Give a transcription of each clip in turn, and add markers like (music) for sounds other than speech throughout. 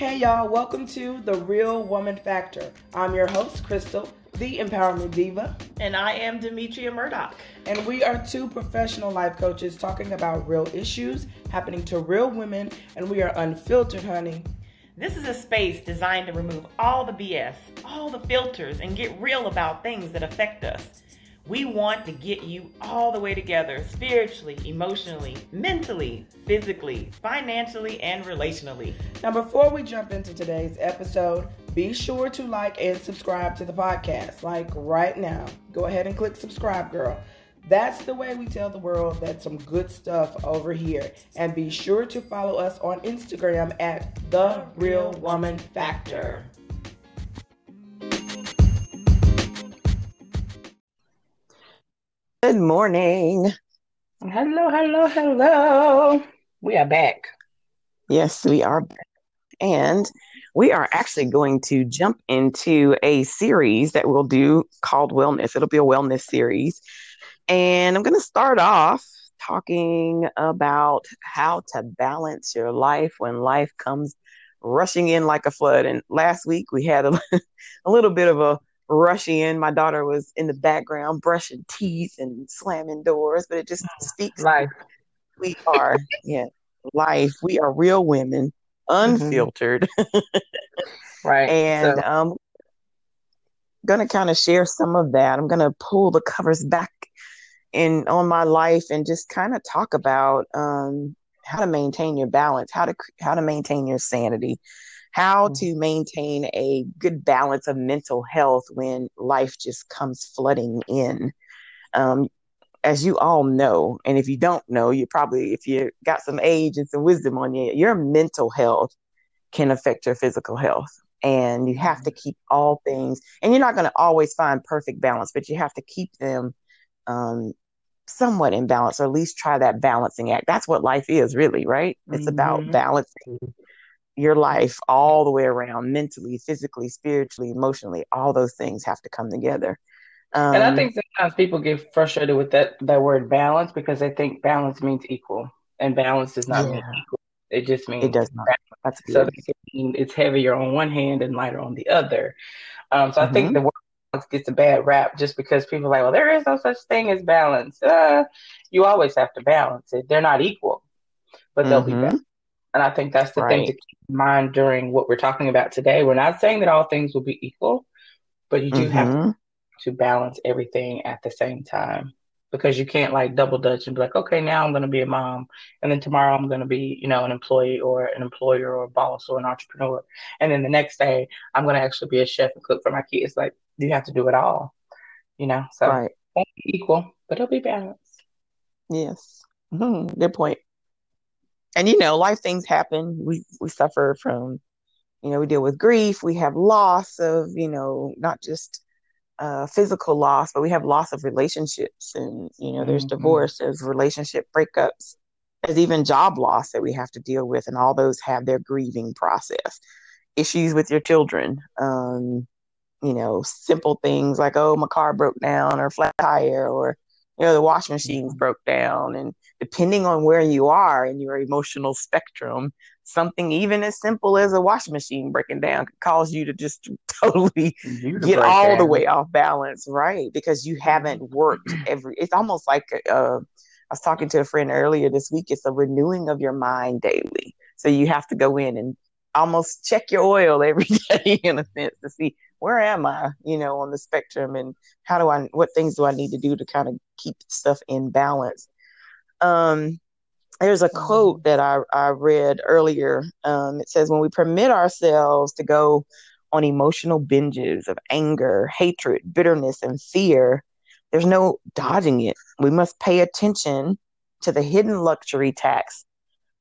Hey y'all, welcome to The Real Woman Factor. I'm your host, Crystal, the Empowerment Diva. And I am Demetria Murdoch. And we are two professional life coaches talking about real issues happening to real women, and we are unfiltered, honey. This is a space designed to remove all the BS, all the filters, and get real about things that affect us. We want to get you all the way together spiritually, emotionally, mentally, physically, financially, and relationally. Now, before we jump into today's episode, be sure to like and subscribe to the podcast. Like right now, go ahead and click subscribe, girl. That's the way we tell the world that some good stuff over here. And be sure to follow us on Instagram at The Real Woman Factor. Good morning. Hello, hello, hello. We are back. Yes, we are back. And we are actually going to jump into a series that we'll do called Wellness. It'll be a wellness series. And I'm going to start off talking about how to balance your life when life comes rushing in like a flood. And last week we had a, (laughs) a little bit of a rushing in. My daughter was in the background brushing teeth and slamming doors, but it just mm, speaks life. We are, (laughs) yeah, life. We are real women, mm-hmm. unfiltered. Mm-hmm. (laughs) right. And so. um gonna kind of share some of that. I'm gonna pull the covers back in on my life and just kind of talk about um how to maintain your balance, how to how to maintain your sanity, how mm-hmm. to maintain a good balance of mental health when life just comes flooding in. Um, as you all know, and if you don't know, you probably, if you got some age and some wisdom on you, your mental health can affect your physical health. And you have to mm-hmm. keep all things, and you're not going to always find perfect balance, but you have to keep them um, somewhat in balance, or at least try that balancing act. That's what life is, really, right? It's mm-hmm. about balancing your life all the way around mentally, physically, spiritually, emotionally, all those things have to come together. Um, and I um, think sometimes people get frustrated with that that word balance because they think balance means equal, and balance does not yeah. mean equal. It just means it does not. That's good. so it's heavier on one hand and lighter on the other. Um, so mm-hmm. I think mm-hmm. the word balance gets a bad rap just because people are like, well, there is no such thing as balance. Uh, you always have to balance it. They're not equal, but they'll mm-hmm. be balanced. And I think that's the right. thing to keep in mind during what we're talking about today. We're not saying that all things will be equal, but you do mm-hmm. have to balance everything at the same time because you can't like double dutch and be like, okay, now I'm going to be a mom, and then tomorrow I'm going to be, you know, an employee or an employer or a boss or an entrepreneur, and then the next day I'm going to actually be a chef and cook for my kids. Like you have to do it all, you know. So right. won't be equal, but it'll be balanced. Yes, mm-hmm. good point and you know, life things happen. We we suffer from, you know, we deal with grief. We have loss of, you know, not just uh, physical loss, but we have loss of relationships, and you know, there's mm-hmm. divorce, there's relationship breakups, there's even job loss that we have to deal with, and all those have their grieving process. Issues with your children, um, you know, simple things like, oh, my car broke down, or flat tire, or you know the washing machines broke down and depending on where you are in your emotional spectrum something even as simple as a washing machine breaking down could cause you to just (laughs) totally get all down. the way off balance right? Because you haven't worked every it's almost like uh, i was talking to a friend earlier this week it's a renewing of your mind daily. So you have to go in and almost check your oil every (laughs) day in a sense to see where am I, you know, on the spectrum and how do I, what things do I need to do to kind of keep stuff in balance? Um, there's a quote that I, I read earlier. Um, it says, when we permit ourselves to go on emotional binges of anger, hatred, bitterness, and fear, there's no dodging it. We must pay attention to the hidden luxury tax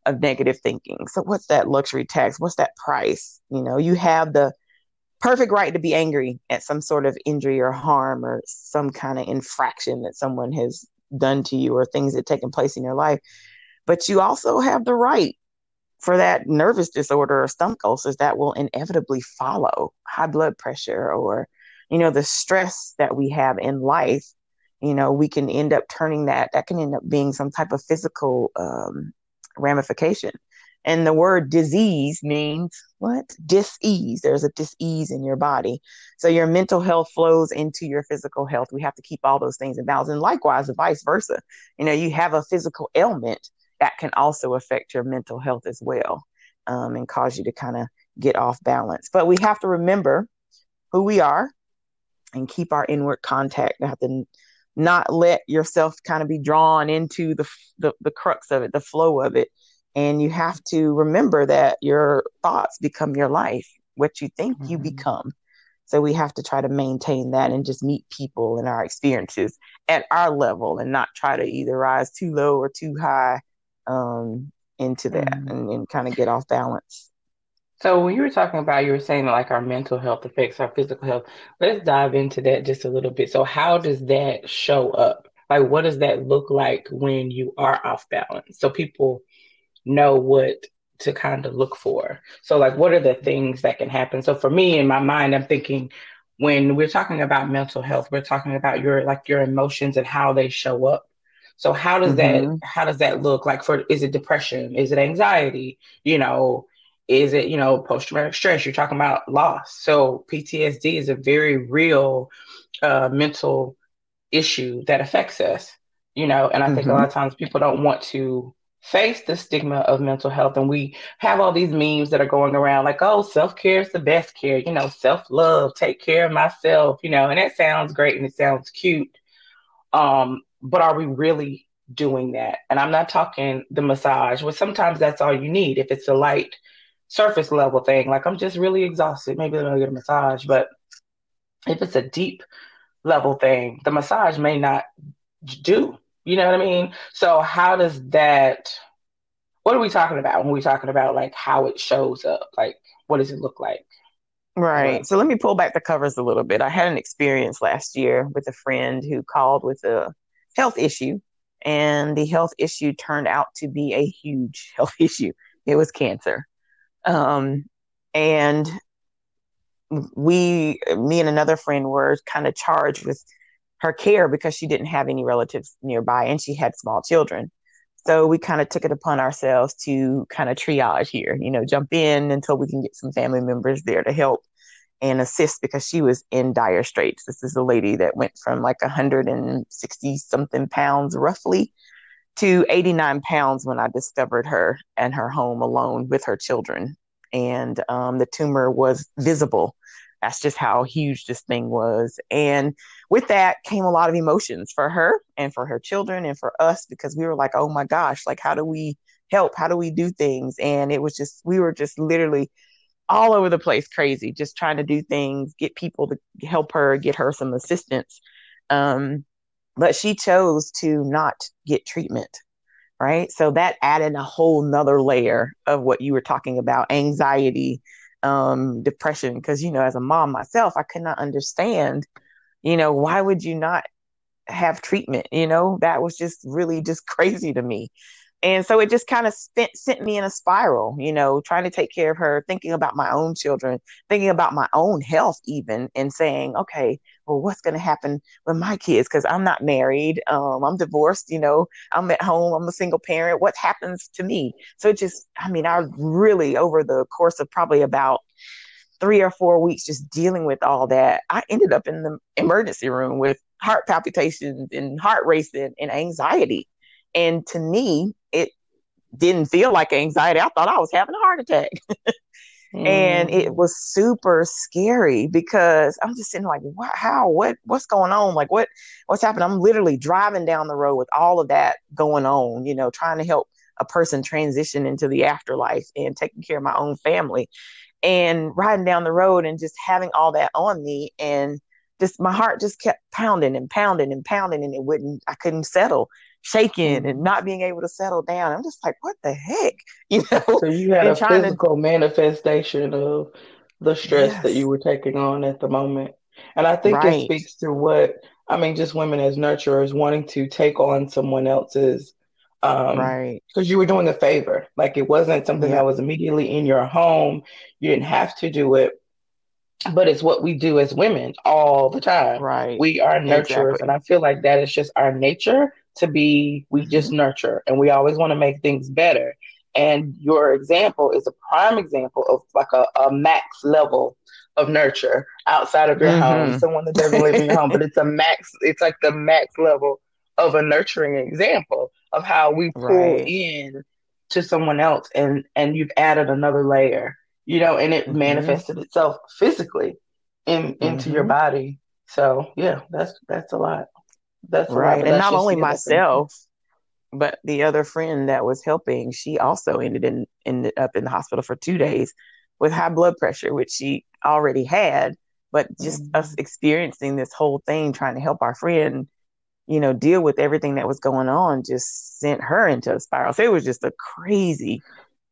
of negative thinking. So, what's that luxury tax? What's that price? You know, you have the perfect right to be angry at some sort of injury or harm or some kind of infraction that someone has done to you or things that taken place in your life. But you also have the right for that nervous disorder or stomach ulcers that will inevitably follow high blood pressure or, you know, the stress that we have in life. You know, we can end up turning that, that can end up being some type of physical um, ramification. And the word disease means what? Dis-ease. There's a dis-ease in your body. So your mental health flows into your physical health. We have to keep all those things in balance. And likewise, vice versa. You know, you have a physical ailment that can also affect your mental health as well um, and cause you to kind of get off balance. But we have to remember who we are and keep our inward contact. Have to not let yourself kind of be drawn into the, the, the crux of it, the flow of it. And you have to remember that your thoughts become your life. What you think, mm-hmm. you become. So we have to try to maintain that and just meet people and our experiences at our level and not try to either rise too low or too high um, into that mm-hmm. and, and kind of get off balance. So when you were talking about, you were saying like our mental health affects our physical health. Let's dive into that just a little bit. So how does that show up? Like, what does that look like when you are off balance? So people know what to kind of look for. So like, what are the things that can happen? So for me, in my mind, I'm thinking when we're talking about mental health, we're talking about your like your emotions and how they show up. So how does mm-hmm. that how does that look like for is it depression? Is it anxiety? You know, is it, you know, post traumatic stress? You're talking about loss. So PTSD is a very real uh, mental issue that affects us, you know, and I think mm-hmm. a lot of times people don't want to face the stigma of mental health. And we have all these memes that are going around like, oh, self care is the best care, you know, self love, take care of myself, you know, and that sounds great and it sounds cute. Um, but are we really doing that? And I'm not talking the massage, well, sometimes that's all you need. If it's a light, surface level thing, like I'm just really exhausted, maybe I'm gonna get a massage. But if it's a deep level thing, the massage may not do. You know what I mean? So how does that what are we talking about when we're talking about like how it shows up? Like what does it look like? Right. So let me pull back the covers a little bit. I had an experience last year with a friend who called with a health issue, and the health issue turned out to be a huge (laughs) health issue. It was cancer. Um, and we, me and another friend were kind of charged with her care because she didn't have any relatives nearby and she had small children. So we kind of took it upon ourselves to kind of triage here, you know, jump in until we can get some family members there to help and assist because she was in dire straits. This is a lady that went from like 160 something pounds roughly to 89 pounds when I discovered her and her home alone with her children. And um, the tumor was visible. That's just how huge this thing was. And with that came a lot of emotions for her and for her children and for us because we were like, oh my gosh, like, how do we help? How do we do things? And it was just, we were just literally all over the place crazy, just trying to do things, get people to help her, get her some assistance. Um, but she chose to not get treatment right so that added a whole nother layer of what you were talking about anxiety um, depression because you know as a mom myself i could not understand you know why would you not have treatment you know that was just really just (laughs) crazy to me and so it just kind of sent, sent me in a spiral, you know, trying to take care of her, thinking about my own children, thinking about my own health, even, and saying, okay, well, what's going to happen with my kids? Because I'm not married, um, I'm divorced, you know, I'm at home, I'm a single parent. What happens to me? So it just, I mean, I really, over the course of probably about three or four weeks, just dealing with all that, I ended up in the emergency room with heart palpitations and heart racing and anxiety. And to me, it didn't feel like anxiety. I thought I was having a heart attack. mm. (laughs) And it mm. was super scary because I'm just sitting like, what, how, what, what's going on? Like, what, what's happening? I'm literally driving down the road with all of that going on, you know, trying to help a person transition into the afterlife and taking care of my own family and riding down the road and just having all that on me. And just my heart just kept pounding and pounding and pounding and it wouldn't, I couldn't settle shaking and mm-hmm. not being able to settle down. I'm just like, what the heck? (laughs) You know? So you had a physical to... manifestation of the stress yes. that you were taking on at the moment. And I think right. it speaks to what I mean, just women as nurturers wanting to take on someone else's um right because you were doing a favor like it wasn't something yeah. that was immediately in your home you didn't have to do it but it's what we do as women all the time right we are nurturers exactly. and i feel like that is just our nature to be we just mm-hmm. nurture and we always want to make things better And your example is a prime example of like a, a max level of nurture outside of your mm-hmm. home, someone that doesn't live in your home, but it's a max, it's like the max level of a nurturing example of how we pull right. in to someone else and and you've added another layer you know and it mm-hmm. manifested itself physically in into mm-hmm. your body so yeah that's that's a lot that's right and not only myself but the other friend that was helping she also ended in ended up in the hospital for two days with high blood pressure which she already had but just mm-hmm. us experiencing this whole thing trying to help our friend you know, deal with everything that was going on just sent her into a spiral. So it was just a crazy.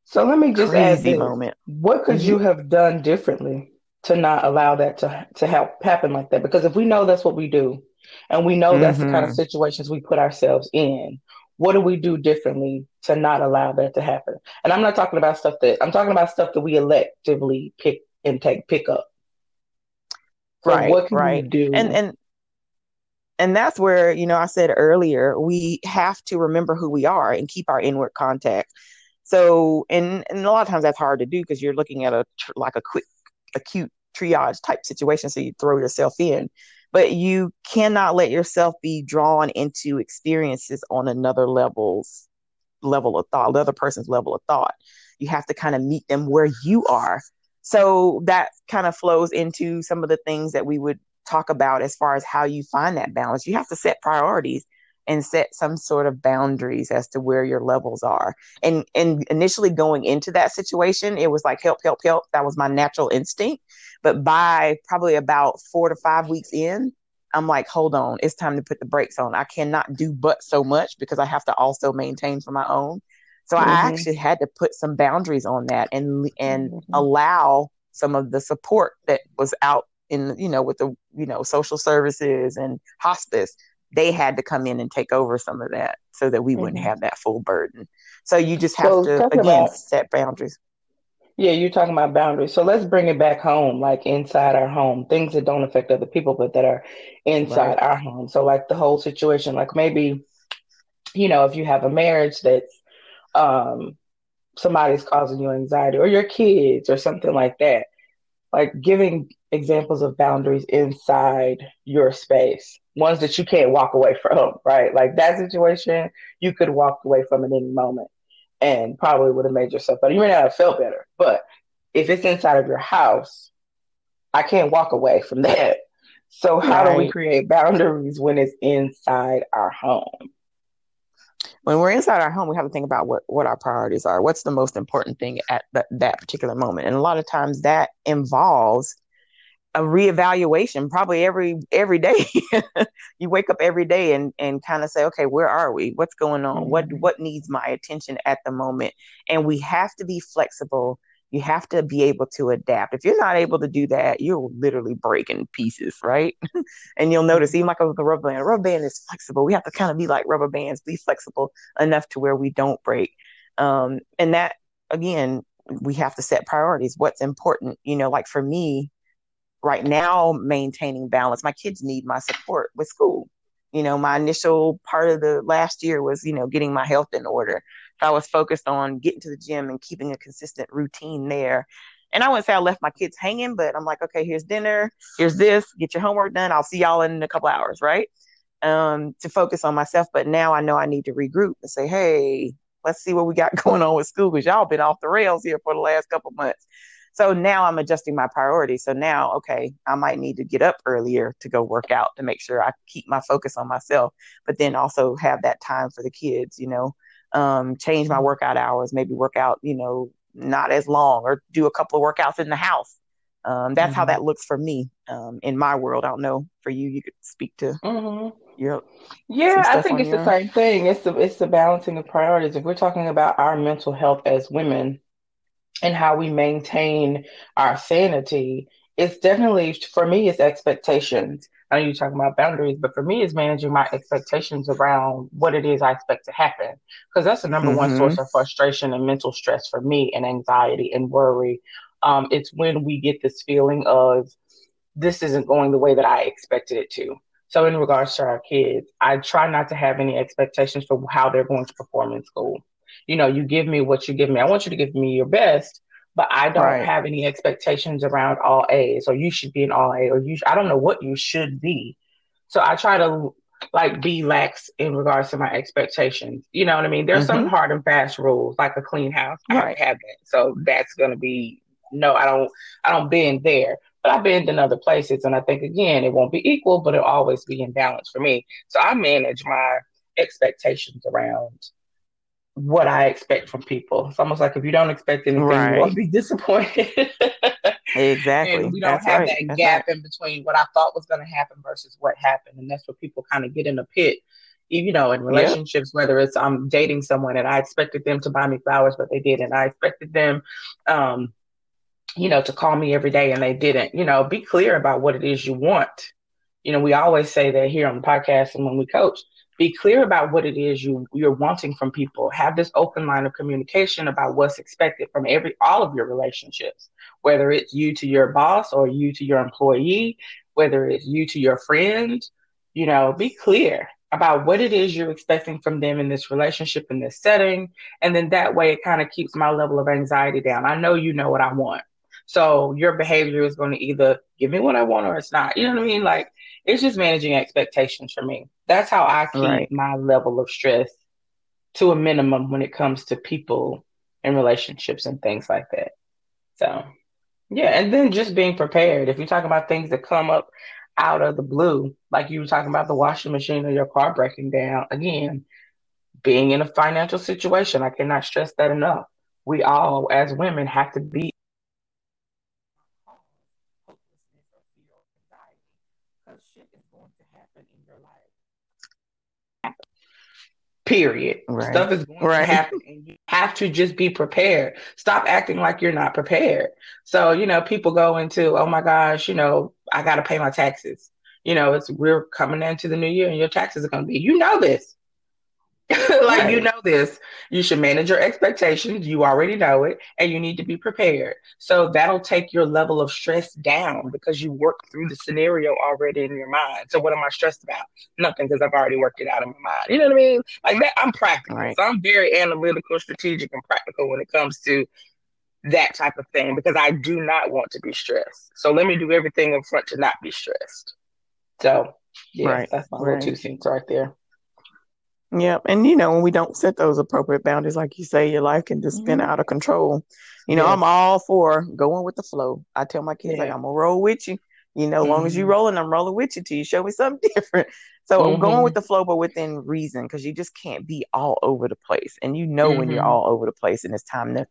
So let me just add this. moment. What could mm-hmm. you have done differently to not allow that to to help happen like that? Because if we know that's what we do, and we know that's mm-hmm. the kind of mm-hmm. situations we put ourselves in, what do we do differently to not allow that to happen? And I'm not talking about stuff that I'm talking about stuff that we electively pick and take pick up. So right. What can right. we do? And and and that's where you know i said earlier we have to remember who we are and keep our inward contact. So and and a lot of times that's hard to do because you're looking at a like a quick acute triage type situation so you throw yourself in. But you cannot let yourself be drawn into experiences on another level's level of thought the other person's level of thought. You have to kind of meet them where you are. So that kind of flows into some of the things that we would talk about as far as how you find that balance. You have to set priorities and set some sort of boundaries as to where your levels are. And and initially going into that situation, it was like help, help, help. That was my natural instinct. But by probably about four to five weeks in, I'm like, hold on, it's time to put the brakes on. I cannot do but so much because I have to also maintain for my own. So mm-hmm. I actually had to put some boundaries on that and and mm-hmm. allow some of the support that was out in you know with the you know social services and hospice they had to come in and take over some of that so that we mm-hmm. wouldn't have that full burden so you just have so to again about, set boundaries yeah you're talking about boundaries so let's bring it back home like inside our home things that don't affect other people but that are inside right. our home so like the whole situation like maybe you know if you have a marriage that's um somebody's causing you anxiety or your kids or something like that like giving examples of boundaries inside your space, ones that you can't walk away from, right? Like that situation, you could walk away from at any moment and probably would have made yourself better. You may not have felt better, but if it's inside of your house, I can't walk away from that. So how right. do we create boundaries when it's inside our home? When we're inside our home, we have to think about what, what our priorities are. What's the most important thing at th- that particular moment? And a lot of times that involves a reevaluation probably every every day (laughs) you wake up every day and and kind of say okay where are we what's going on mm-hmm. what what needs my attention at the moment and we have to be flexible you have to be able to adapt. If you're not able to do that, you'll literally break in pieces, right? (laughs) and you'll notice, even like with the rubber band, a rubber band is flexible. We have to kind of be like rubber bands, be flexible enough to where we don't break. Um, and that, again, we have to set priorities. What's important, you know, like for me, right now, maintaining balance, my kids need my support with school. You know, my initial part of the last year was, you know, getting my health in order. I was focused on getting to the gym and keeping a consistent routine there. And I wouldn't say I left my kids hanging, but I'm like, okay, here's dinner, here's this, get your homework done. I'll see y'all in a couple hours, right? Um, to focus on myself. But now I know I need to regroup and say, hey, let's see what we got (laughs) going on with school because y'all been off the rails here for the last couple months. So now I'm adjusting my priorities. So now, okay, I might need to get up earlier to go work out to make sure I keep my focus on myself, but then also have that time for the kids, you know, um, change my workout hours, maybe work out, you know, not as long or do a couple of workouts in the house. Um, that's mm-hmm. how that looks for me um, in my world. I don't know for you. You could speak to mm-hmm. your yeah. I think it's the same thing. It's the it's the balancing of priorities. If we're talking about our mental health as women, and how we maintain our sanity, it's definitely for me it's expectations. I know you're talking about boundaries, but for me it's managing my expectations around what it is I expect to happen. Because that's the number mm-hmm. one source of frustration and mental stress for me and anxiety and worry. Um, it's when we get this feeling of this isn't going the way that I expected it to. So in regards to our kids, I try not to have any expectations for how they're going to perform in school. You know, you give me what you give me. I want you to give me your best, but I don't right. have any expectations around all A's or you should be an all A or you, I don't know what you should be. So I try to like be lax in regards to my expectations. You know what I mean? There's mm-hmm. some hard and fast rules, like a clean house. Right. I have that. So that's gonna be no, I don't I don't bend there. But I bend in other places and I think again it won't be equal, but it'll always be in balance for me. So I manage my expectations around what I expect from people. It's almost like if you don't expect anything, right. you won't be disappointed. (laughs) exactly. And we don't that's have right. that that's gap right. in between what I thought was going to happen versus what happened. And that's where people kind of get in a pit. You know, in relationships, yep. whether it's I'm dating someone and I expected them to buy me flowers, but they didn't. I expected them, um, you know, to call me every day and they didn't. You know, be clear about what it is you want. You know, we always say that here on the podcast and when we coach, be clear about what it is you you're wanting from people. Have this open line of communication about what's expected from every all of your relationships whether it's you to your boss or you to your employee whether it's you to your friend. You know be clear about what it is you're expecting from them in this relationship in this setting. And then that way it kind of keeps my level of anxiety down. I know you know what i want. So your behavior is going to either give me what i want or it's not. You know what i mean? Like it's just managing expectations for me. That's how I keep right. my level of stress to a minimum when it comes to people and relationships and things like that. So, yeah, and then just being prepared. If you're talking about things that come up out of the blue, like you were talking about the washing machine or your car breaking down, again, being in a financial situation, I cannot stress that enough. We all, as women, have to be Period. Right. Stuff is going right. to happen and you have to just be prepared. Stop acting like you're not prepared. So, you know, people go into, oh my gosh, you know, I got to pay my taxes. You know, it's we're coming into the new year and your taxes are going to be, you know, this. Like right. you know this. You should manage your expectations. You already know it and you need to be prepared. So that'll take your level of stress down because you worked through the scenario already in your mind. So what am i stressed about? Nothing because i've already worked it out in my mind. You know what i mean? Like that i'm practical. Right. so i'm very analytical strategic and practical when it comes to that type of thing because i do not want to be stressed. So let me do everything in front to not be stressed. So yeah right. that's my right. little two cents right there Yep. And you know, when we don't set those appropriate boundaries, like you say, your life can just spin mm-hmm. out of control. You know, I'm all for going with the flow. I tell my kids, yeah. like, I'm gonna roll with you. You know, as mm-hmm. long as you mm-hmm. rolling, I'm rolling with you till you show me something (laughs) different. So mm-hmm. I'm going with the flow, but within reason, because you just can't be all over the place. And you know when you're mm-hmm. all over the place and it's time to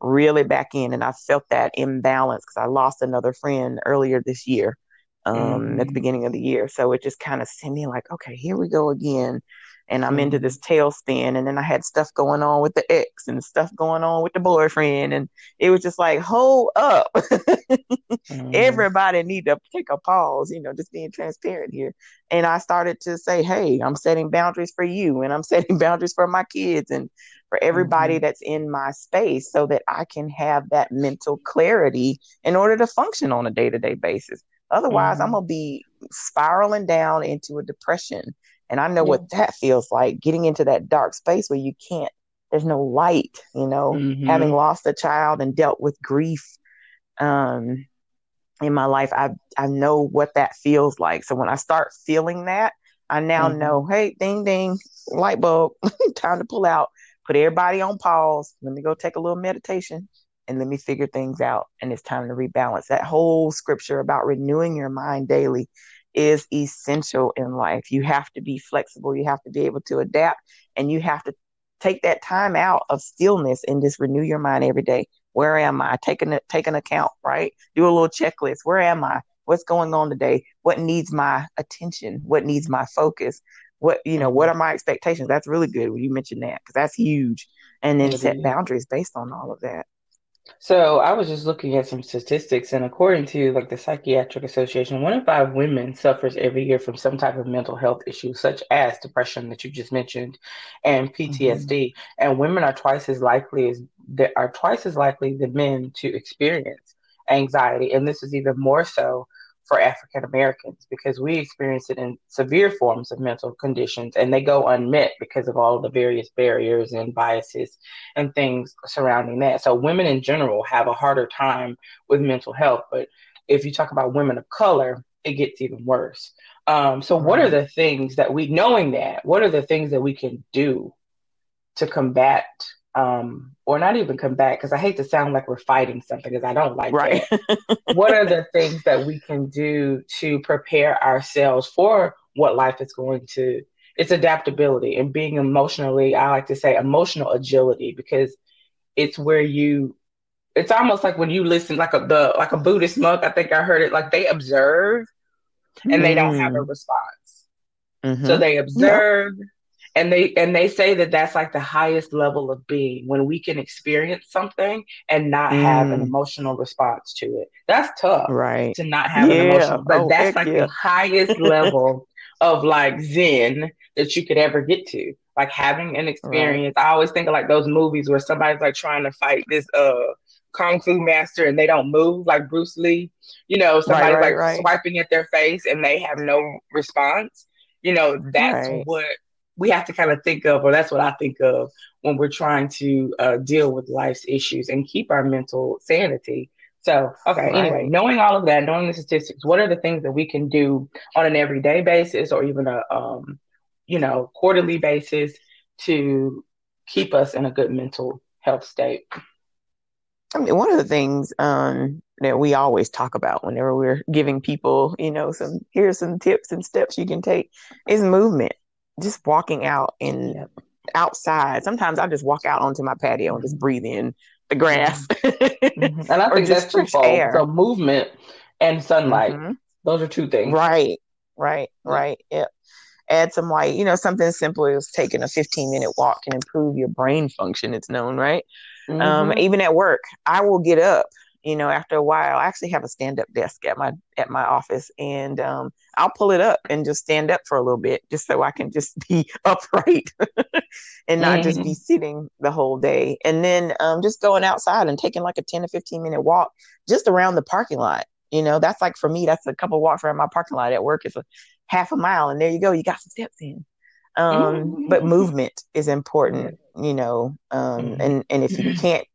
really back in. And I felt that imbalance because I lost another friend earlier this year, um, at the mm-hmm. beginning of the year. So it just kind of sent me like, okay, here we go again and I'm into this tailspin. And then I had stuff going on with the ex and stuff going on with the boyfriend. And it was just like, hold up. (laughs) mm. Everybody need to take a pause, you know, just being transparent here. And I started to say, hey, I'm setting boundaries for you and I'm (laughs) setting boundaries for my kids and for everybody mm-hmm. that's in my space so that I can have that mental clarity in order to function on a day to day basis. Otherwise, mm-hmm. I'm going to be spiraling down into a depression and I know yeah. what that feels like getting into that dark space where you can't, there's no light, you know, mm-hmm. having lost a child and dealt with grief um, in my life, I, I know what that feels like. So when I start feeling that, I now mm-hmm. know, hey, ding, ding, light bulb, (laughs) time to pull out, put everybody on pause. Let me go take a little meditation and let me figure things out. And it's time to rebalance. That whole scripture about renewing your mind daily is essential in life. You have to be flexible, you have to be able to adapt, and you have to take that time out of stillness and just renew your mind every day. Where am I? Take an, take an account, right? Do a little checklist. Where am I? What's going on today? What needs my attention? What needs my focus? What, you know, what are my expectations? That's really good when you mentioned that because that's huge. And then set boundaries based on all of that. So I was just looking at some statistics, and according to like the Psychiatric Association, one in five women suffers every year from some type of mental health issue, such as depression that you just mentioned, and PTSD. Mm-hmm. And women are twice as likely as that are twice as likely than men to experience anxiety, and this is even more so for African Americans because we experience it in severe forms of mental conditions and they go unmet because of all the various barriers and biases and things surrounding that. So women in general have a harder time with mental health, but if you talk about women of color, it gets even worse. Um, so what are the things that we knowing that, what are the things that we can do to combat um, or not even come back because I hate to sound like we're fighting something because I don't like right. (laughs) what are the things that we can do to prepare ourselves for what life is going to? It's adaptability and being emotionally, I like to say emotional agility because it's where you. It's almost like when you listen, like a the like a Buddhist monk. I think I heard it. Like they observe, and mm. they don't have a mm. response. Mm-hmm. So they observe, yeah and they and they say that that's like the highest level of being when we can experience something and not mm. have an mm. emotional response to it that's tough right to not have yeah. an emotional but oh, that's like yeah. the highest (laughs) level of like zen that you could ever get to like having an experience right. i always think of like those movies where somebody's like trying to fight this uh kung fu master and they don't move like bruce lee you know somebody's right, right, like swiping at their face and they have no response you know that's what we have to kind of think of, or that's what I think of when we're trying to uh, deal with life's issues and keep our mental sanity. So, okay, right. anyway, knowing all of that, knowing the statistics, what are the things that we can do on an everyday basis or even a, um, you know, quarterly basis to keep us in a good mental health state? I mean, one of the things um, that we always talk about whenever we're giving people, you know, some here's some tips and steps you can take is movement just walking out and outside. Sometimes I just walk out onto my patio and just breathe in the grass. Mm-hmm. (laughs) And I think that's twofold. Air. So movement and sunlight. Mm-hmm. Those are two things. Right. Right. Right. Yep. Add some light. You know, something as simple as taking a 15 minute walk can improve your brain function. It's known, right? Um, mm-hmm. Um, even at work, I will get up you know after a while i actually have a stand-up desk at my at my office and um, i'll pull it up and just stand up for a little bit just so i can just (laughs) be upright (laughs) and not mm-hmm. just be mm-hmm. sitting the whole day and then um, just going outside and taking like a 10 to 15 minute walk just around the parking lot you know that's like for me that's a couple walks around my parking lot at work it's a half a mile and there you go you got some steps in um, mm-hmm. but movement is important you know um, mm-hmm. and and if you (clears throat) can't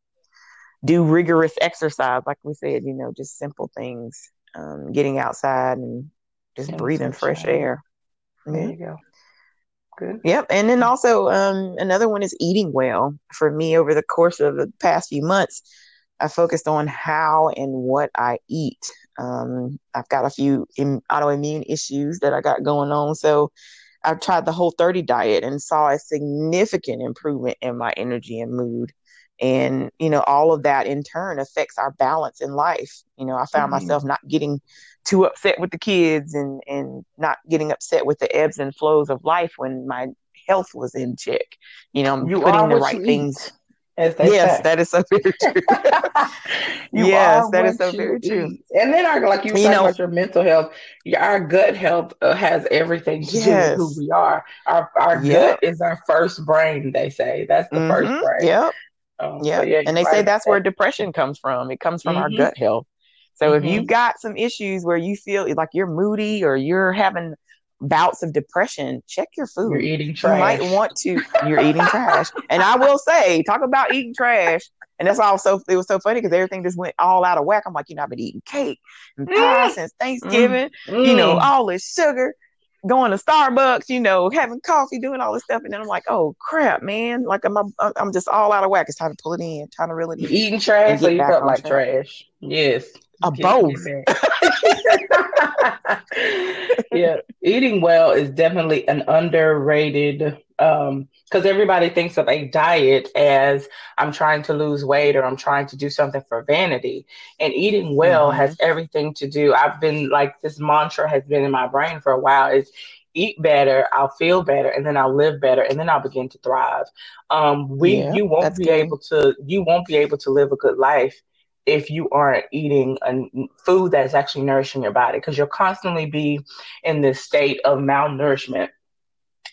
do rigorous exercise, like we said, you know, just simple things, um, getting outside and just and breathing fresh air. There you go. Good. Yep. And then also um, another one is eating well. For me, over the course of the past few months, I focused on how and what I eat. Um, I've got a few in, autoimmune issues that I got going on. So I tried the whole 30 diet and saw a significant improvement in my energy and mood and you know all of that in turn affects our balance in life you know i found mm-hmm. myself not getting too upset with the kids and and not getting upset with the ebbs and flows of life when my health was in check you know i'm you putting the right things yes say. that is so very (laughs) true yes that is so very eat. true and then our like you, you know about your mental health our gut health uh, has everything to yes. do with who we are our our yep. gut is our first brain they say that's the mm-hmm. first brain yep um, yeah. Yeah and they say that's where depression comes from. It comes from mm-hmm. our gut health. So mm-hmm. if you've got some issues where you feel like you're moody or you're having bouts of depression, check your food. You're eating trash. You might want to. You're eating trash. And I will say, talk about eating trash. And that's all so it was so funny because everything just went all out of whack. I'm like, you know, I've been eating cake and pie mm. since Thanksgiving, mm. you know, mm. all this sugar going to Starbucks, you know, having coffee, doing all this stuff, and then I'm like, oh crap, man! Like I'm, I'm just all out of whack. It's time to pull it in, time to reel it in. Eating trash, so you felt like trash. trash. Yes, a both. (laughs) yeah, eating well is definitely an underrated um because everybody thinks of a diet as I'm trying to lose weight or I'm trying to do something for vanity. And eating well mm-hmm. has everything to do. I've been like this mantra has been in my brain for a while is eat better, I'll feel better, and then I'll live better, and then I'll begin to thrive. Um, we yeah, you won't be good. able to you won't be able to live a good life if you aren't eating a food that's actually nourishing your body because you'll constantly be in this state of malnourishment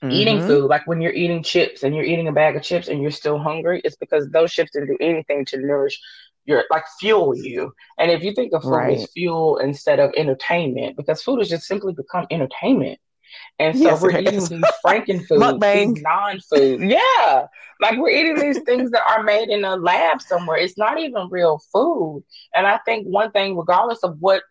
Mm-hmm. Eating food, like when you're eating chips and you're eating a bag of chips and you're still hungry, it's because those chips didn't do anything to nourish your like fuel you. And if you think of food right. as fuel instead of entertainment, because food has just simply become entertainment. And so yes, we're eating these frankenfood, (laughs) these non-food. Yeah. Like we're eating these things that are made in a lab somewhere. It's not even real food. And I think one thing, regardless of what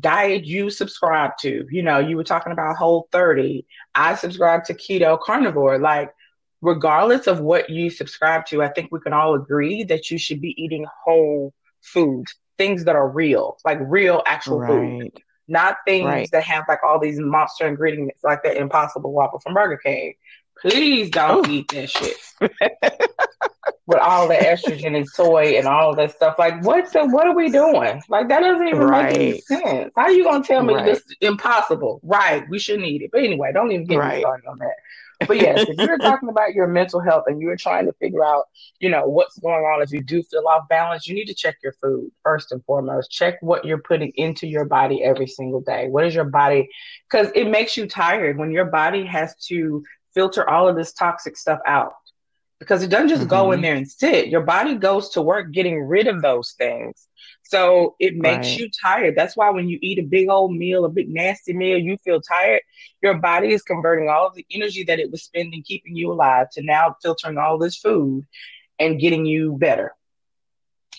diet you subscribe to, you know, you were talking about whole 30. I subscribe to keto carnivore. Like regardless of what you subscribe to, I think we can all agree that you should be eating whole foods, things that are real, like real actual right. food, not things right. that have like all these monster ingredients like that Impossible Whopper from Burger King. Please don't Ooh. eat that shit. (laughs) With all the estrogen and soy and all that stuff, like what's the, what are we doing? Like that doesn't even right. make any sense. How are you gonna tell me this is impossible? Right, we shouldn't eat it. But anyway, don't even get me started on that. But yes, if you're (laughs) talking about your mental health and you're trying to figure out, you know, what's going on if you do feel off balance, you need to check your food first and foremost. Check what you're putting into your body every single day. What is your body? Because it makes you tired when your body has to filter all of this toxic stuff out. Because it doesn't just mm-hmm. go in mm-hmm. there and sit. Your body goes to work getting rid of those things. So it makes right. you tired. That's why when you eat a big old meal, a big nasty meal, you feel tired. Your body is converting all of the energy that it was spending keeping you alive to now filtering all this food and getting you better.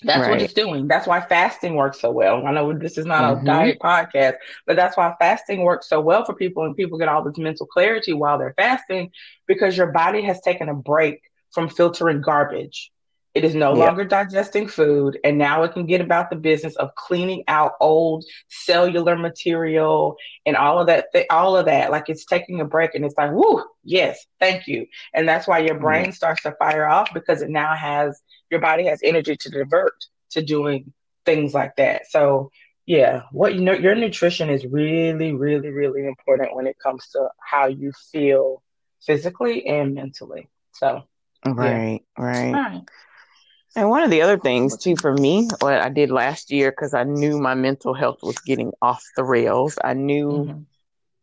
That's right. what it's doing. That's why fasting works so well. I know this is not mm-hmm. a diet podcast, but that's why fasting works so well for people and people get all this mental clarity while they're fasting because your body has taken a break from filtering garbage. It is no longer digesting food, and now it can get about the business of cleaning out old cellular material and all of that. Th- all of that, like it's taking a break, and it's like, whoo, yes, thank you. And that's why your brain mm-hmm. starts to fire off because it now has your body has energy to divert to doing things like that. So yeah, what you know, your nutrition is really, really, really important when it comes to how you feel physically and mentally. So right, yeah. right. And one of the other things too for me, what I did last year, because I knew my mental health was getting off the rails. I knew, mm-hmm.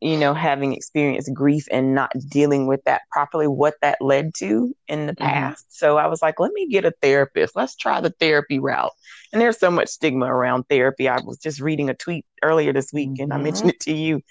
you know, having experienced grief and not dealing with that properly, what that led to in the mm-hmm. past. So I was like, let me get a therapist. Let's try the therapy route. And there's so much stigma around therapy. I was just reading a tweet earlier this week, mm-hmm. and I mentioned it to you.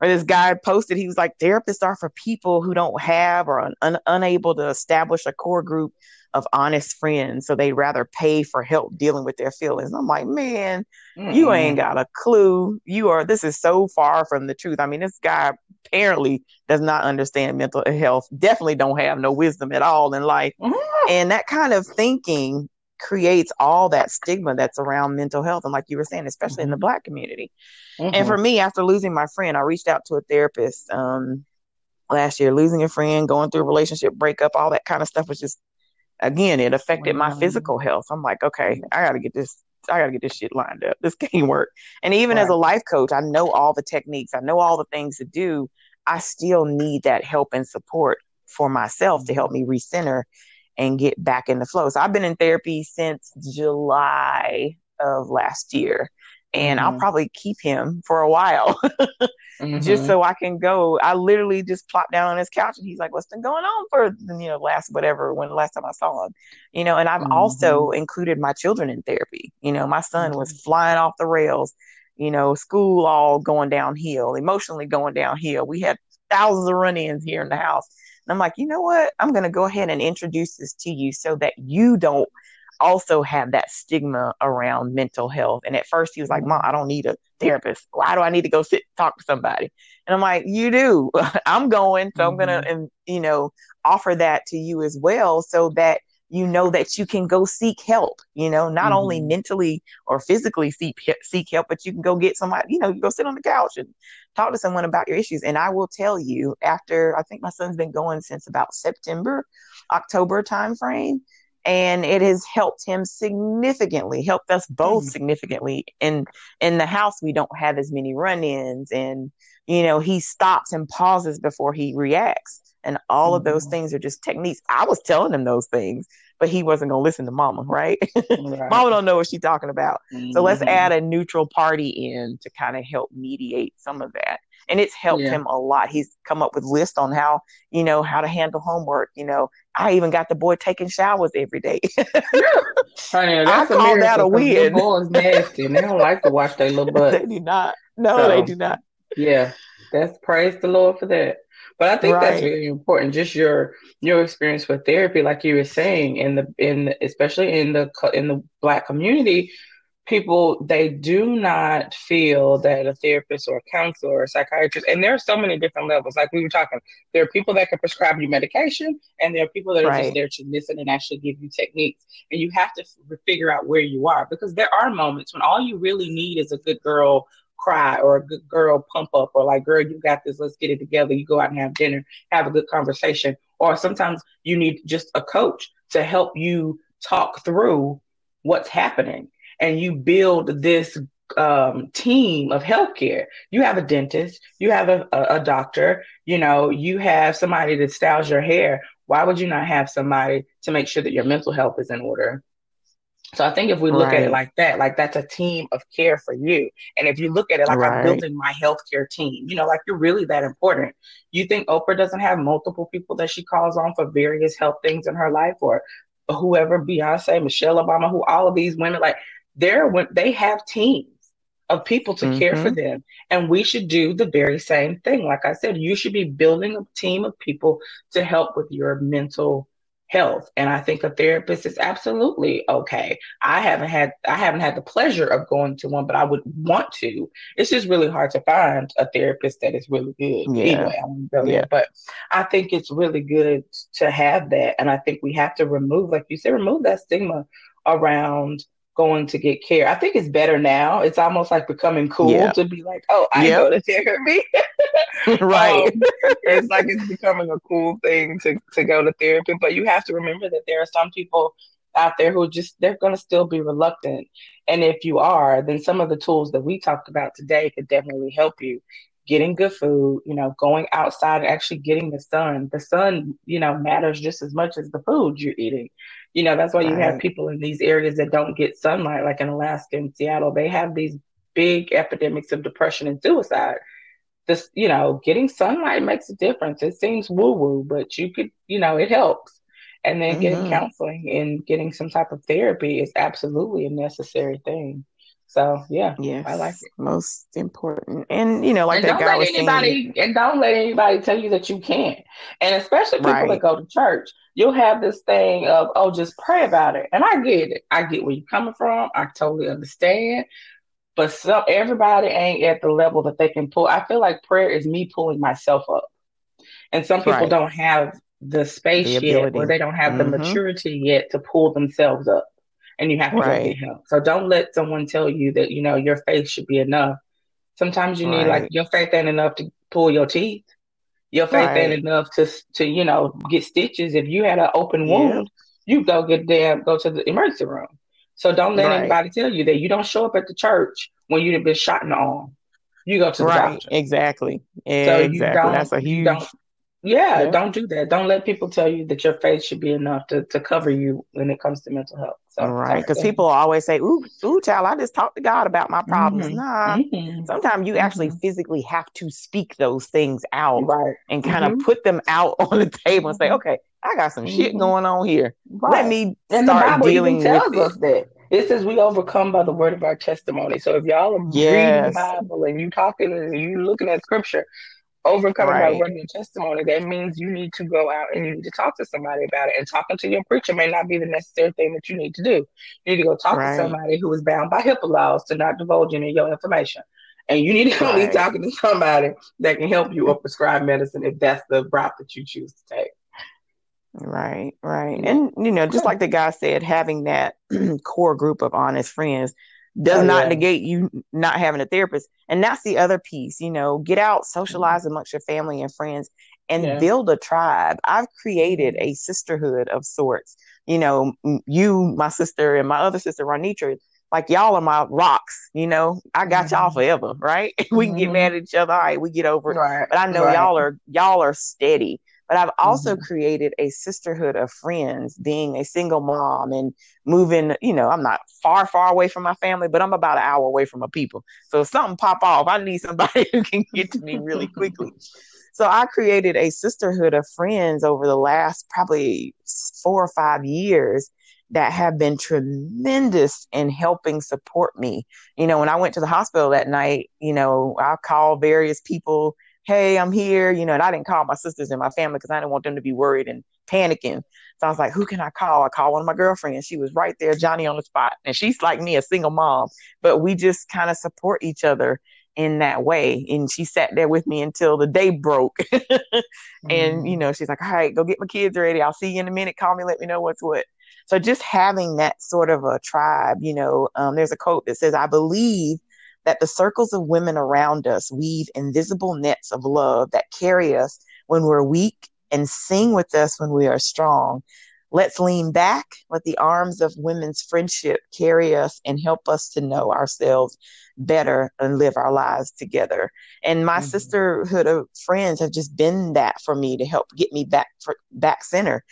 Or this guy posted, he was like, therapists are for people who don't have or un- unable to establish a core group of honest friends. So they'd rather pay for help dealing with their feelings. I'm like, man, mm you ain't got a clue. You are, this is so far from the truth. I mean, this guy apparently does not understand mental health, definitely don't have no wisdom at all in life. mm And that kind of thinking creates all that stigma that's around mental health. And like you were saying, especially mm-hmm. in the mm-hmm. black community. Mm-hmm. And for me, after losing my friend, I reached out to a therapist um, last year, losing a friend, going through a relationship breakup, all that kind of stuff was just again, it affected my physical health. I'm like, okay, I got to get this. I got to get this shit lined up. (laughs) This can't work. And even right. as a life coach, I know all the techniques. I know all the things to do. I still need that help and support for myself to help me recenter and get back in the flow. So I've been in therapy since July of last year and mm-hmm. I'll probably keep him for a while (laughs) mm-hmm. just so I can go. I literally just plopped down on his couch and he's like, What's been going on for you know, last whatever when the last time I saw him? You know, and I've mm-hmm. also included my children in therapy. You know, my son was mm-hmm. flying off the rails, you know, school all going downhill, emotionally going downhill. We had thousands of run ins here in the house. And I'm like, you know what? I'm gonna go ahead and introduce this to you so that you don't also have that stigma around mental health. And at first he was like, Mom, I don't need a therapist. Why do I need to go sit talk to somebody? And I'm like, You do. (laughs) I'm going. So mm-hmm. I'm gonna and you know, offer that to you as well so that you know that you can go seek help, you know, not mm-hmm. only mentally or physically seek seek help, but you can go get somebody, you know, you go sit on the couch and talk to someone about your issues. And I will tell you, after I think my son's been going since about September, October timeframe, and it has helped him significantly helped us both mm. significantly in in the house we don't have as many run-ins and you know he stops and pauses before he reacts and all mm. of those mm-hmm. things are just techniques i was telling him those things but he wasn't going to listen to mama right, (laughs) right. mama don't know what she's talking about mm-hmm. so let's mm-hmm. add a neutral party in to kind of help mediate some of that and it's helped Yeah. him a lot. He's come up with lists on how you know how to handle homework. You know, I even got the boy taking showers every day. (laughs) (laughs) Honey, that's I a call that a win. Boys nasty and they don't like to wash their little butt. they do not. No, So- they do not. Yeah, that's praise the Lord for that. But I think that's really important. Just your your experience with therapy, like you were saying, in the in especially in the in the Black community, people they do not feel that a therapist or a counselor or a psychiatrist, and there are so many different levels. Like we were talking, there are people that can prescribe you medication, and there are people that are Right. just there to listen and actually give you techniques. And you have to f- figure out where you are because there are moments when all you really need is a good girl cry or a good girl pump up or like girl you got this. Let's get it together. You go out and have dinner have a good conversation. Or sometimes you need just a coach to help you talk through what's happening. And you build this um, team of healthcare. You have a dentist. You have a, a, a doctor. You know you have somebody that styles your hair. Why would you not have somebody to make sure that your mental health is in order so I think if we look at it like that, like that's a team of care for you. And if you look at it like I'm building my healthcare team, you know, like you're really that important. You think Oprah doesn't have multiple people that she calls on for various health things in her life or whoever, Beyonce, Michelle Obama, who all of these women, like they're when they have teams of people to care for mm-hmm. them. And we should do the very same thing. Like I said, you should be building a team of people to help with your mental health. And I think a therapist is absolutely okay. I haven't had I haven't had the pleasure of going to one, but I would want to. It's just really hard to find a therapist that is really good. Yeah. Anyway, I won't go there. Yeah. But I think it's really good to have that. And I think we have to remove, like you said, remove that stigma around going to get care. I think it's better now. It's almost like becoming cool Yeah. to be like, oh, I Yep. go to therapy. (laughs) (laughs) right. Um, (laughs) it's like it's becoming a cool thing to, to go to therapy. But you have to remember that there are some people out there who just they're gonna still be reluctant. And if you are, then some of the tools that we talked about today could definitely help you. Getting good food, you know, going outside and actually getting the sun. The sun, you know, matters just as much as the food you're eating. You know, that's why you have people in these areas that don't get sunlight, like in Alaska and Seattle. They have these big epidemics of depression and suicide this, you know, getting sunlight makes a difference. It seems woo woo, but you could, you know, it helps. And then getting Mhm. counseling and getting some type of therapy is absolutely a necessary thing. So yeah, Yes. I like it. Most important. And you know, like and that don't guy let was saying. anybody and don't let anybody tell you that you can't. And especially people Right. that go to church, you'll have this thing of oh, just pray about it. And I get it. I get where you're coming from. I totally understand. But some everybody ain't at the level that they can pull. I feel like prayer is me pulling myself up, and some people Right. don't have the space The yet, or they don't have the Mhm. maturity yet to pull themselves up. And you have to go get help. So don't let someone tell you that you know your faith should be enough. Sometimes you need like your faith ain't enough to pull your teeth. Your faith Right. ain't enough to to you know get stitches. If you had an open Yeah. wound, you go get damn go to the emergency room. So don't let Right. anybody tell you that you don't show up at the church when you've been shot in the arm. You go to the Right. doctor. Exactly. So you Exactly. don't. That's a huge. Yeah, Yeah. don't do that. Don't let people tell you that your faith should be enough to, to cover you when it comes to mental health. So, Right. Because people always say, "Ooh, ooh, child, I just talked to God about my problems." Mhm. Nah. Mhm. Sometimes you actually Mhm. physically have to speak those things out Right. and kind of put them out (laughs) on the table and say, Mhm. "Okay, I got some shit Mhm. going on here. Right. Let me And the start Bible dealing even tells with us it." that. It says we overcome by the word of our testimony. So if y'all are reading the Bible and you talking and you looking at scripture, overcoming by the Right. word of your testimony, that means you need to go out and you need to talk to somebody about it. And talking to your preacher may not be the necessary thing that you need to do. You need to go talk Right. to somebody who is bound by HIPAA laws to not divulge any of your information. And you need to go be talking to somebody that can help you or prescribe medicine if that's the route that you choose to take. Right, right. And you know, just like the guy said, having that (clears throat) core group of honest friends does Oh, not yeah. negate you not having a therapist. And that's the other piece, you know, get out, socialize amongst your family and friends and Yeah. build a tribe. I've created a sisterhood of sorts. You know, you, my sister, and my other sister, Ronitra, like y'all are my rocks, you know. I got y'all Mhm. forever, (laughs) right? (laughs) we can get mad at each other, all right, we get over it. Right. But I know right. y'all are y'all are steady. But I've also mm-hmm. created a sisterhood of friends, being a single mom and moving, you know, I'm not far, far away from my family, but I'm about an hour away from my people. So if something pop off, I need somebody (laughs) who can get to me really quickly. (laughs) So I created a sisterhood of friends over the last probably four or five years that have been tremendous in helping support me. You know, when I went to the hospital that night, you know, I called various people, hey, I'm here, you know, and I didn't call my sisters and my family because I didn't want them to be worried and panicking. So I was like, who can I call? I called one of my girlfriends. She was right there, Johnny on the spot. And she's like me, a single mom, but we just kind of support each other in that way. And she sat there with me until the day broke. (laughs) and, mm. you know, she's like, all right, go get my kids ready. I'll see you in a minute. Call me, let me know what's what. So just having that sort of a tribe, you know, um, there's a quote that says, I believe that the circles of women around us weave invisible nets of love that carry us when we're weak and sing with us when we are strong. Let's lean back, let the arms of women's friendship carry us and help us to know ourselves better and live our lives together. And my mm-hmm. sisterhood of friends have just been that for me to help get me back for, back center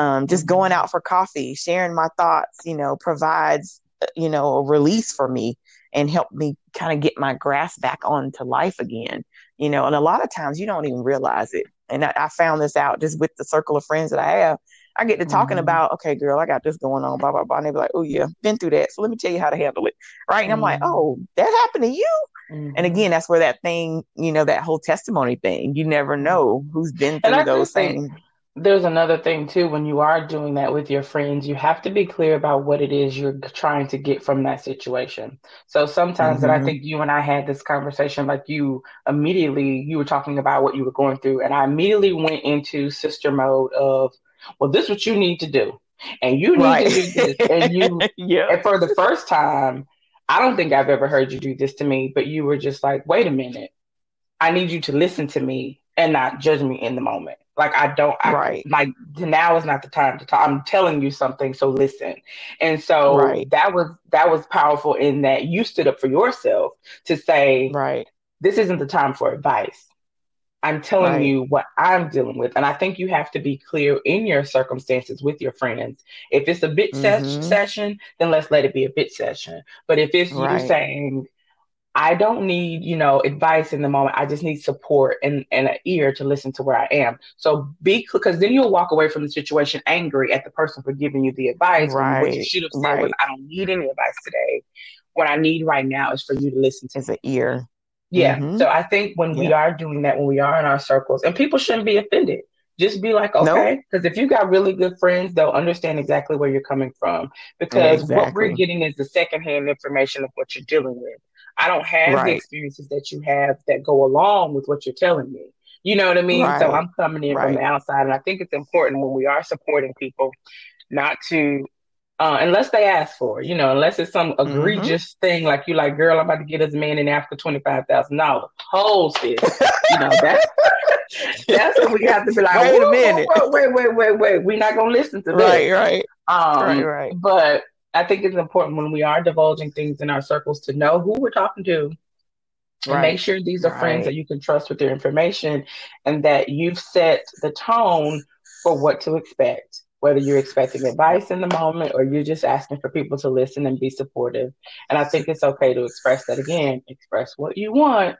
um, just mm-hmm. going out for coffee, sharing my thoughts, you know, provides, uh, you know, a release for me and help me kind of get my grasp back onto life again, you know, and a lot of times you don't even realize it. And I, I found this out just with the circle of friends that I have. I get to talking mm-hmm. about, okay, girl, I got this going on, blah, blah, blah. And they be like, oh, yeah, been through that. So let me tell you how to handle it. Right. And mm-hmm. I'm like, mm-hmm. oh, that happened to you. And mm-hmm. again, that's where that thing, you know, that whole testimony thing, you never mm-hmm. know who's been through those things there's another thing too when you are doing that with your friends you have to be clear about what it is you're trying to get from that situation so sometimes mm-hmm. that i mm-hmm. think you and i had this conversation like you immediately you were talking about what you were going through and i immediately went into sister mode of well this is what you need to do and you need right. to do this and you (laughs) yeah. and for the first time i don't think i've ever heard you do this to me but you were just like wait a minute i need you to listen to me and not judge me in the moment like I don't, I, right? Like now is not the time to talk. I'm telling you something, so listen. And so right. that was that was powerful in that you stood up for yourself to say, right, this isn't the time for advice. I'm telling right. you what I'm dealing with, and I think you have to be clear in your circumstances with your friends. If it's a bit mm-hmm. session, then let's let it be a bit session. But if it's you saying I don't need, you know, advice in the moment. I just need support and, and an ear to listen to where I am. So be because then you'll walk away from the situation angry at the person for giving you the advice. Right. What you should have said right. was, I don't need any advice today. What I need right now is for you to listen to as an ear. Yeah. Mm-hmm. So I think when yeah. we are doing that, when we are in our circles, and people shouldn't be offended. Just be like, okay, because nope. if you got really good friends, they'll understand exactly where you're coming from. Because exactly. what we're getting is the secondhand information of what you're dealing with. I don't have right. the experiences that you have that go along with what you're telling me. You know what I mean? Right. So I'm coming in right. from the outside, and I think it's important when we are supporting people not to, uh, unless they ask for it, you know, unless it's some mm-hmm. egregious mm-hmm. thing like you like, girl, I'm about to get this man in Africa twenty five thousand dollars. Hold sis, you know that's that's what we have to be like. Wait a minute, wait, wait, wait, wait. We're not gonna listen to that. Right, right, um, right, right. But I think it's important when we are divulging things in our circles to know who we're talking to and make sure these are right. friends that you can trust with their information and that you've set the tone for what to expect whether you're expecting advice in the moment or you're just asking for people to listen and be supportive. And i think it's okay to express that again express what you want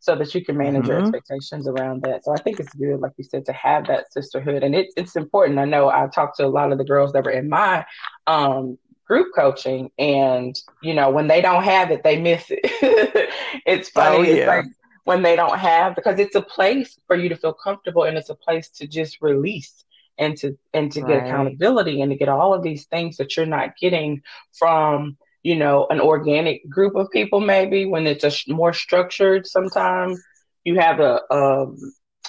so that you can manage mm-hmm. your expectations around that. So i think it's good like you said to have that sisterhood. And it, it's important. I know i talked to a lot of the girls that were in my um, group coaching and you know when they don't have it they miss it (laughs) it's funny oh, yeah. it's like when they don't have because it's a place for you to feel comfortable and it's a place to just release and to and to right. get accountability and to get all of these things that you're not getting from you know an organic group of people maybe when it's a sh- more structured sometimes you have a um,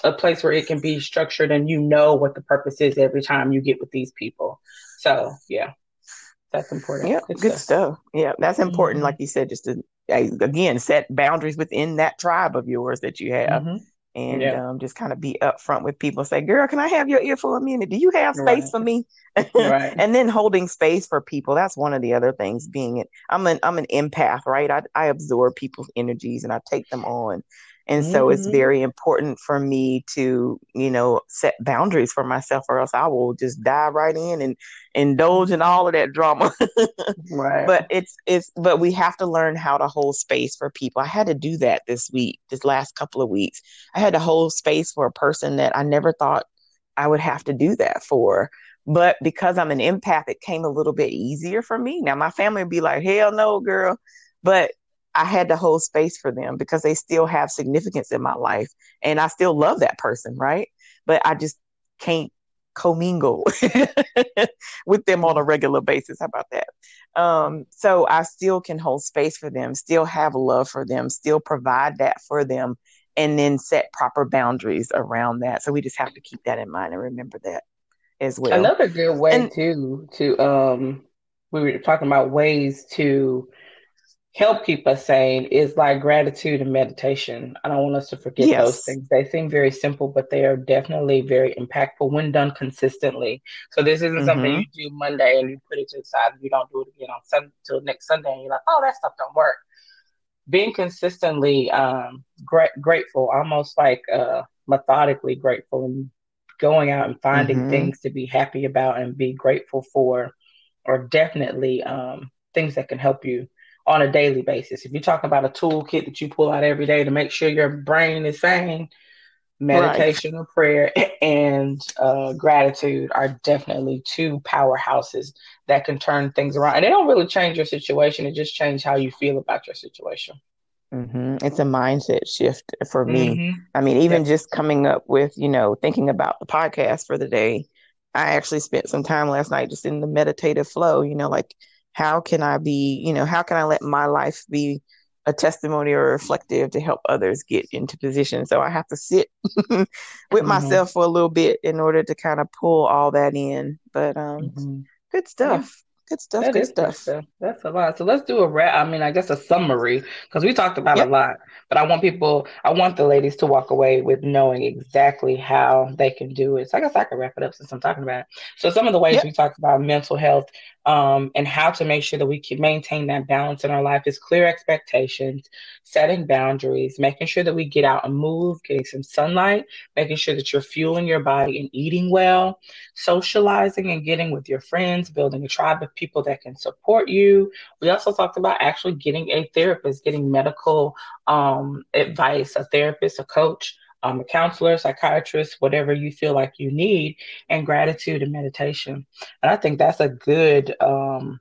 a place where it can be structured and you know what the purpose is every time you get with these people so yeah that's important. Yeah, good, good stuff. stuff. Yeah, that's important. Mm-hmm. Like you said, just to again set boundaries within that tribe of yours that you have. Mm-hmm. And yeah. um, just kind of be upfront with people. Say, "Girl, can I have your ear for a minute? Do you have space right. for me?" right. (laughs) And then holding space for people. That's one of the other things. Being it, I'm an I'm an empath, right? I I absorb people's energies and I take them on And mm-hmm. so it's mm-hmm. very important for me to, you know, set boundaries for myself or else I will just dive right in and indulge in all of that drama. (laughs) right. But it's it's but we have to learn how to hold space for people. I had to do that this week, this last couple of weeks. I had to hold space for a person that I never thought I would have to do that for. But because I'm an empath, it came a little bit easier for me. Now my family would be like, hell no, girl. But I had to hold space for them because they still have significance in my life and I still love that person, right? But I just can't commingle (laughs) with them on a regular basis. How about that? Um, so I still can hold space for them, still have love for them, still provide that for them, and then set proper boundaries around that. So we just have to keep that in mind and remember that as well. Another good way and, too to um we were talking about ways to help keep us sane is like gratitude and meditation. I don't want us to forget yes. those things. They seem very simple, but they are definitely very impactful when done consistently. So this isn't mm-hmm. something you do Monday and you put it to the side and you don't do it again on Sunday till next Sunday and you're like, oh, that stuff don't work. Being consistently um, gra- grateful, almost like uh, methodically grateful, and going out and finding mm-hmm. things to be happy about and be grateful for, are definitely um, things that can help you on a daily basis. If you're talking about a toolkit that you pull out every day to make sure your brain is sane, meditation right. or prayer (laughs) and uh, gratitude are definitely two powerhouses that can turn things around. And they don't really change your situation; it just change how you feel about your situation. Mm-hmm. It's a mindset shift for me. Mm-hmm. I mean, even yep. just coming up with, you know, thinking about the podcast for the day. I actually spent some time last night just in the meditative flow, you know, like how can I be, you know, how can I let my life be a testimony or reflective to help others get into position? So I have to sit (laughs) with mm-hmm. myself for a little bit in order to kind of pull all that in. But um, mm-hmm. good stuff. Good stuff. That good stuff. stuff. That's a lot. So let's do a wrap. I mean, I guess a summary because we talked about yep. a lot. But I want people, I want the ladies to walk away with knowing exactly how they can do it. So I guess I can wrap it up since I'm talking about it. So some of the ways yep. we talked about mental health um, and how to make sure that we can maintain that balance in our life is clear expectations, setting boundaries, making sure that we get out and move, getting some sunlight, making sure that you're fueling your body and eating well, socializing and getting with your friends, building a tribe of people that can support you. We also talked about actually getting a therapist, getting medical um, advice, a therapist, a coach um, a counselor, psychiatrist, whatever you feel like you need, and gratitude and meditation. And I think that's a good, um,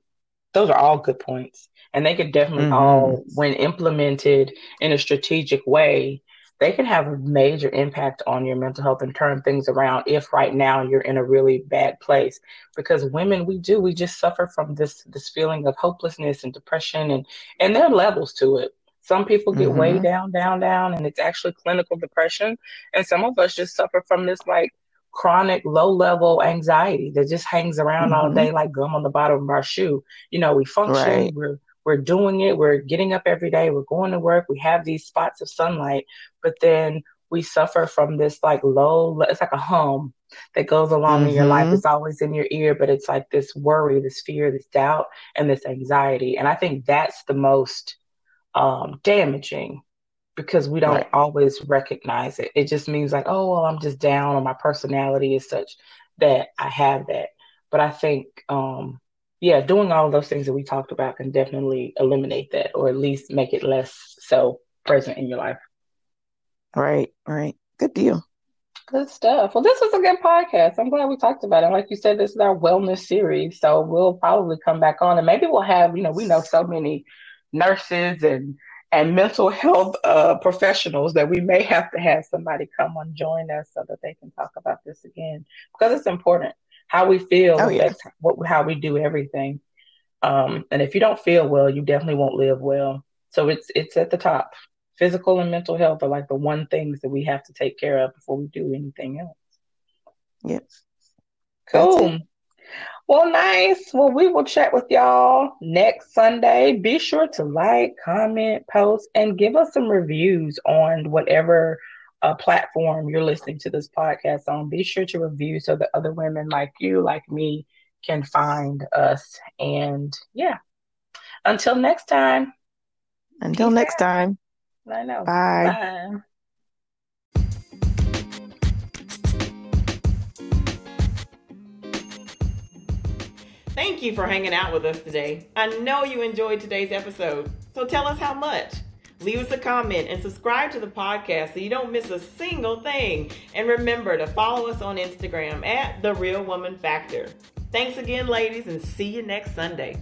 those are all good points. And they could definitely mm-hmm. all, when implemented in a strategic way, they can have a major impact on your mental health and turn things around if right now you're in a really bad place because women we do we just suffer from this this feeling of hopelessness and depression and and there are levels to it some people get mm-hmm. way down, down, down, and it's actually clinical depression. And some of us just suffer from this like chronic low level anxiety that just hangs around mm-hmm. all day like gum on the bottom of our shoe. You know, we function, right. we're we're doing it, we're getting up every day, we're going to work, we have these spots of sunlight, but then we suffer from this like low it's like a hum that goes along mm-hmm. in your life. Mm-hmm. It's always in your ear, but it's like this worry, this fear, this doubt, and this anxiety. And I think that's the most um, damaging because we don't right. always recognize it. It just means like, oh, well, I'm just down, or my personality is such that I have that. But I think, um, yeah, doing all those things that we talked about can definitely eliminate that, or at least make it less so present in your life. Right, right. Good deal. Good stuff. Well, this was a good podcast. I'm glad we talked about it. Like you said, this is our wellness series. So we'll probably come back on and maybe we'll have, you know, we know so many nurses and and mental health uh, professionals that we may have to have somebody come on join us so that they can talk about this again. Because it's important how we feel oh, yeah. what how we do everything. Um, and if you don't feel well you definitely won't live well. So it's it's at the top. Physical and mental health are like the one things that we have to take care of before we do anything else. Yes. Cool well, nice. Well, we will chat with y'all next Sunday. Be sure to like, comment, post, and give us some reviews on whatever uh, platform you're listening to this podcast on. Be sure to review so that other women like you, like me, can find us. And yeah, until next time. Until next time. I know. Bye. Bye. Thank you for hanging out with us today. I know you enjoyed today's episode, so tell us how much. Leave us a comment and subscribe to the podcast so you don't miss a single thing. And remember to follow us on Instagram at The Real Woman Factor. Thanks again, ladies, and see you next Sunday.